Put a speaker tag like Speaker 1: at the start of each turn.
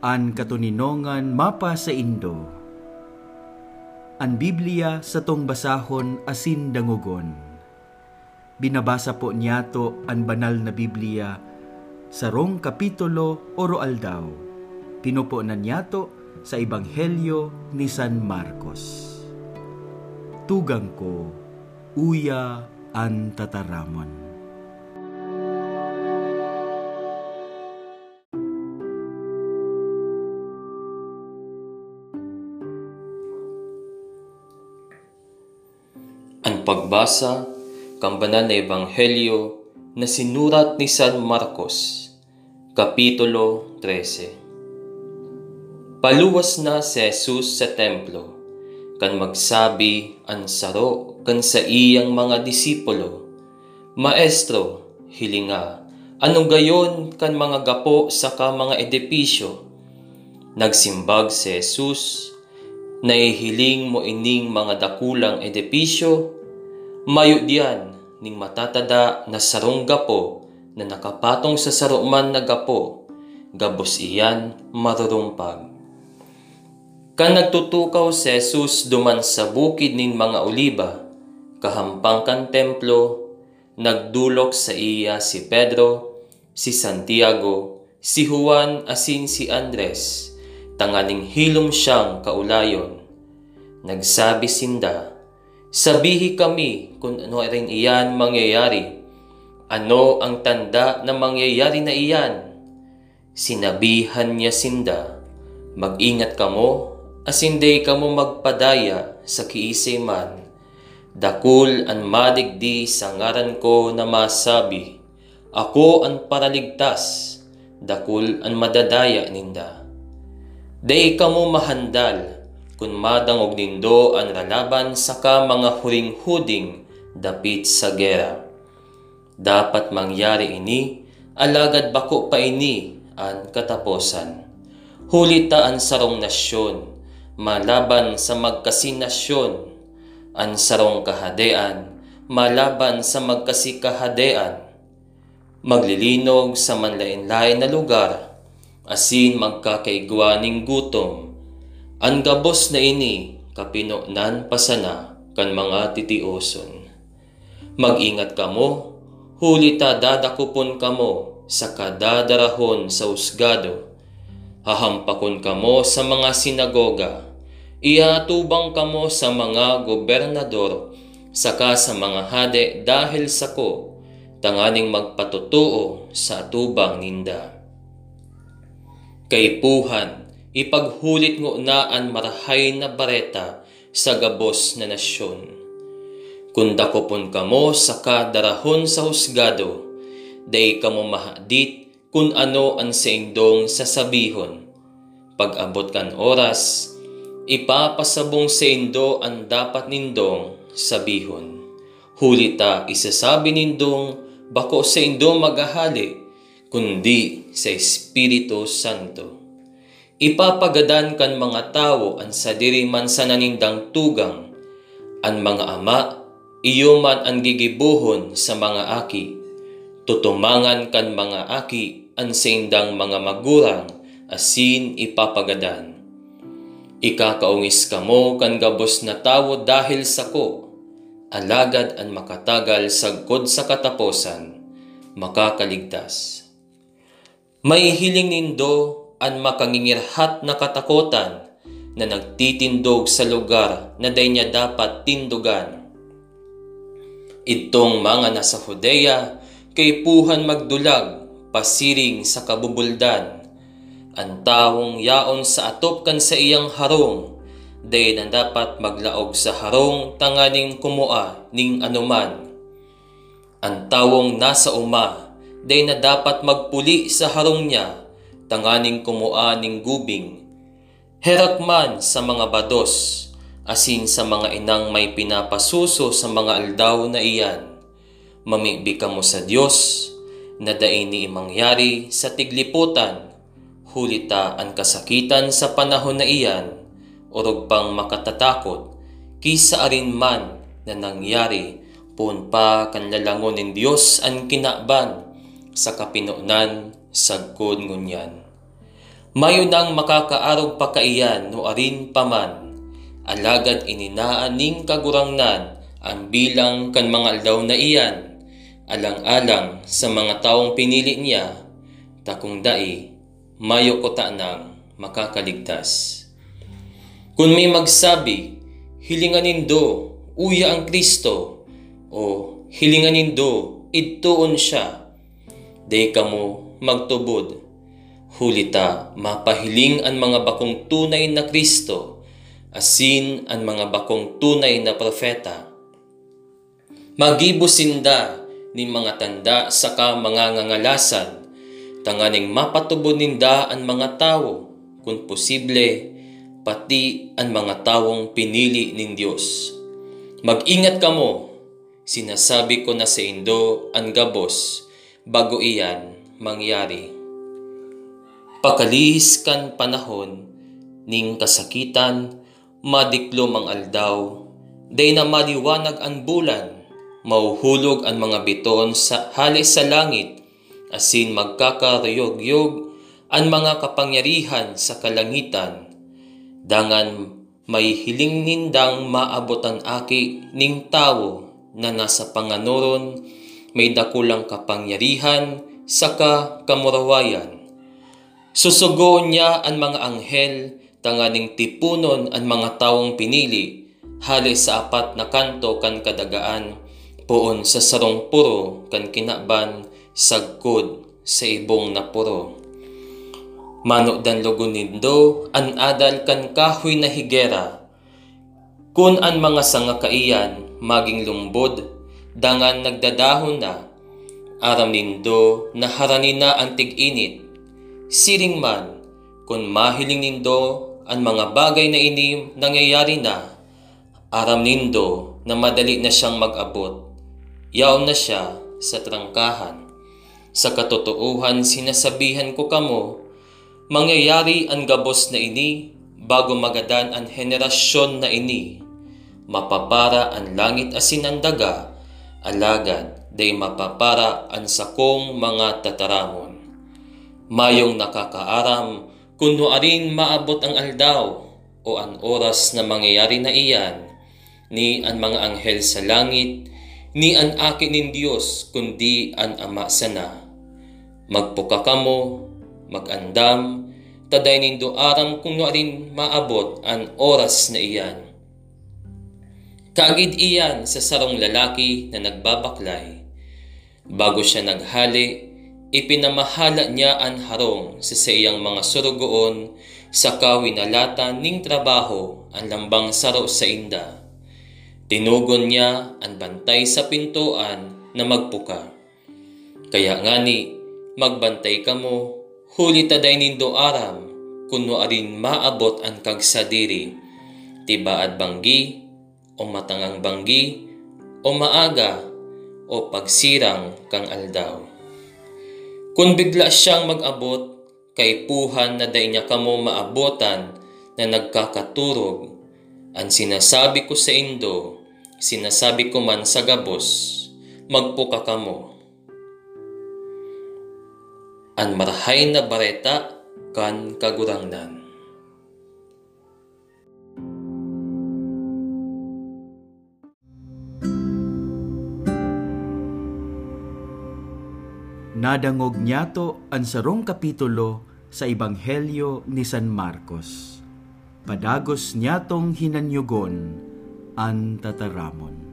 Speaker 1: an katuninongan mapa sa Indo. An Biblia sa tong basahon asin dangugon. Binabasa po niyato an banal na Biblia sa rong kapitulo oro aldaw. Pinupo na niyato sa Ebanghelyo ni San Marcos. Tugang ko, uya an tataramon.
Speaker 2: Pagbasa kang banal na ebanghelyo na sinurat ni San Marcos, Kapitulo 13. Paluwas na si Jesus sa templo, kan magsabi ang saro kan sa iyang mga disipulo, Maestro, hilinga, anong gayon kan mga gapo sa ka mga edepisyo? Nagsimbag si Jesus, Naihiling mo ining mga dakulang edepisyo, mayo ning matatada na sarong gapo na nakapatong sa saruman na gapo, gabos iyan marurumpag. Kan nagtutukaw si Jesus duman sa bukid nin mga oliba, kahampang kan templo, nagdulok sa iya si Pedro, si Santiago, si Juan asin si Andres, tanganing hilom siyang kaulayon. Nagsabi sinda, Sabihi kami kung ano rin iyan mangyayari. Ano ang tanda na mangyayari na iyan? Sinabihan niya sinda, Mag-ingat kamo, asinday kamo magpadaya sa kiisay man. Dakul an madigdi sa ngaran ko na masabi, Ako ang paraligtas, dakul an madadaya ninda. Day kamo mahandal, kun madangog nindo ang ralaban sa ka mga huring-huding dapit sa gera. Dapat mangyari ini, alagad bako pa ini ang kataposan. Hulita ang sarong nasyon, malaban sa magkasinasyon, ang sarong kahadean, malaban sa magkasikahadean. Maglilinog sa manlain-lain na lugar, asin magkakaigwa ning gutom. Ang gabos na ini kapinonan pasana kan mga titioson. Mag-ingat kamo, huli ta dadakupon kamo sa kadadarahon sa usgado. Hahampakon kamo sa mga sinagoga. Iatubang kamo sa mga gobernador saka sa mga hade dahil sa ko tanganing magpatutuo sa atubang ninda Kay puhan, ipaghulit ngo naan marahay na bareta sa gabos na nasyon. Kunda ko pun kamo sa kadarahon sa husgado, day kamo mahadit kun ano ang sa indong sasabihon. Pag abot kan oras, ipapasabong sa indo ang dapat nindong sabihon. Hulita isasabi nindong bako sa indo magahali kundi sa Espiritu Santo. Ipapagadan kan mga tao ang sadiri man sa nanindang tugang, ang mga ama, iyo man ang gigibuhon sa mga aki, tutumangan kan mga aki ang sindang mga magurang, asin ipapagadan. Ikakaungis kamo kan gabos na tawo dahil sa ko, alagad ang makatagal sagkod sa kataposan, makakaligtas. May hiling nindo ang makangingirhat na katakutan na nagtitindog sa lugar na day niya dapat tindugan. Itong mga nasa Judea kay puhan magdulag pasiring sa kabubuldan. Ang taong yaon sa atop kan sa iyang harong, day na dapat maglaog sa harong tanganing kumua ning anuman. Ang tawong nasa uma, day na dapat magpuli sa harong niya, tanganing kumua ning gubing. Herak man sa mga bados, asin sa mga inang may pinapasuso sa mga aldaw na iyan. Mamibi ka mo sa Diyos, na dain ni imangyari sa tigliputan, hulita ang kasakitan sa panahon na iyan, urog pang makatatakot, kisa arin man na nangyari, pun pa kanlalangon ng Diyos ang kinaban, sa kapinunan sagkod ngunyan. Mayo nang makakaarog pa kaiyan no arin paman. Alagad ininaan ning kagurangnan ang bilang kan mga aldaw na iyan. Alang-alang sa mga taong pinili niya, takong dai, mayo ko ta nang makakaligtas. Kung may magsabi, hilingan nindo, uya ang Kristo, o hilingan nindo, idtuon siya, day kamo magtubod. Hulita, mapahiling ang mga bakong tunay na Kristo, asin ang mga bakong tunay na propeta. Magibusinda ni mga tanda sa ka mga ngangalasan, tanganing mapatubod ninda ang mga tao, kung posible, pati ang mga tawong pinili nin Diyos. Mag-ingat kamo, sinasabi ko na sa Indo ang gabos, bago iyan mangyari. Pakalihis kan panahon, ning kasakitan, madiklom ang aldaw, day na maliwanag ang bulan, mauhulog ang mga biton sa halis sa langit, asin magkakaruyog-yog ang mga kapangyarihan sa kalangitan, dangan may hiling nindang maabot ang aki ning tao na nasa panganuron, may dakulang kapangyarihan sa kamurawayan Susugoon niya ang mga anghel, tanganing tipunon ang mga tawong pinili, halis sa apat na kanto kan kadagaan, poon sa sarong puro kan kinaban, sagkod sa ibong na puro. Manok dan lugon nindo, an adal kan kahoy na higera, kun an mga sanga kaiyan, maging lumbod, dangan nagdadahon na, aram nindo na haranin na ang tig-init, siring man, kung mahiling nindo ang mga bagay na ini nangyayari na, aram nindo na madali na siyang mag-abot. Yaon na siya sa trangkahan. Sa katotoohan sinasabihan ko kamo, mangyayari ang gabos na ini bago magadan ang henerasyon na ini. Mapapara ang langit asin ang daga, alagad day mapapara ang sakong mga tataramon mayong nakakaaram, kuno arin maabot ang aldaw o ang oras na mangyayari na iyan, ni ang mga anghel sa langit, ni ang akin nin Diyos, kundi ang Ama sana. Magpuka kamo, magandam, taday nindo aram kung arin maabot ang oras na iyan. Kagid iyan sa sarong lalaki na nagbabaklay. Bago siya naghali, Ipinamahala niya ang harong sa siyang mga surugoon sa kawinalatan ning trabaho ang lambang saro sa inda. Tinugon niya ang bantay sa pintuan na magpuka. Kaya ngani, magbantay ka mo, huli taday nindo aram, kuno arin maabot ang kagsadiri, tibaad banggi, o matangang banggi, o maaga, o pagsirang kang aldaw. Kung bigla siyang mag-abot, kay puhan na day niya kamo maabotan na nagkakaturog. Ang sinasabi ko sa Indo, sinasabi ko man sa gabos, magpuka kamo. An marahay na bareta kan kagurangnan.
Speaker 1: Nadangog niyato ang sarong kapitulo sa Ebanghelyo ni San Marcos. Padagos niyatong hinanyugon ang tataramon.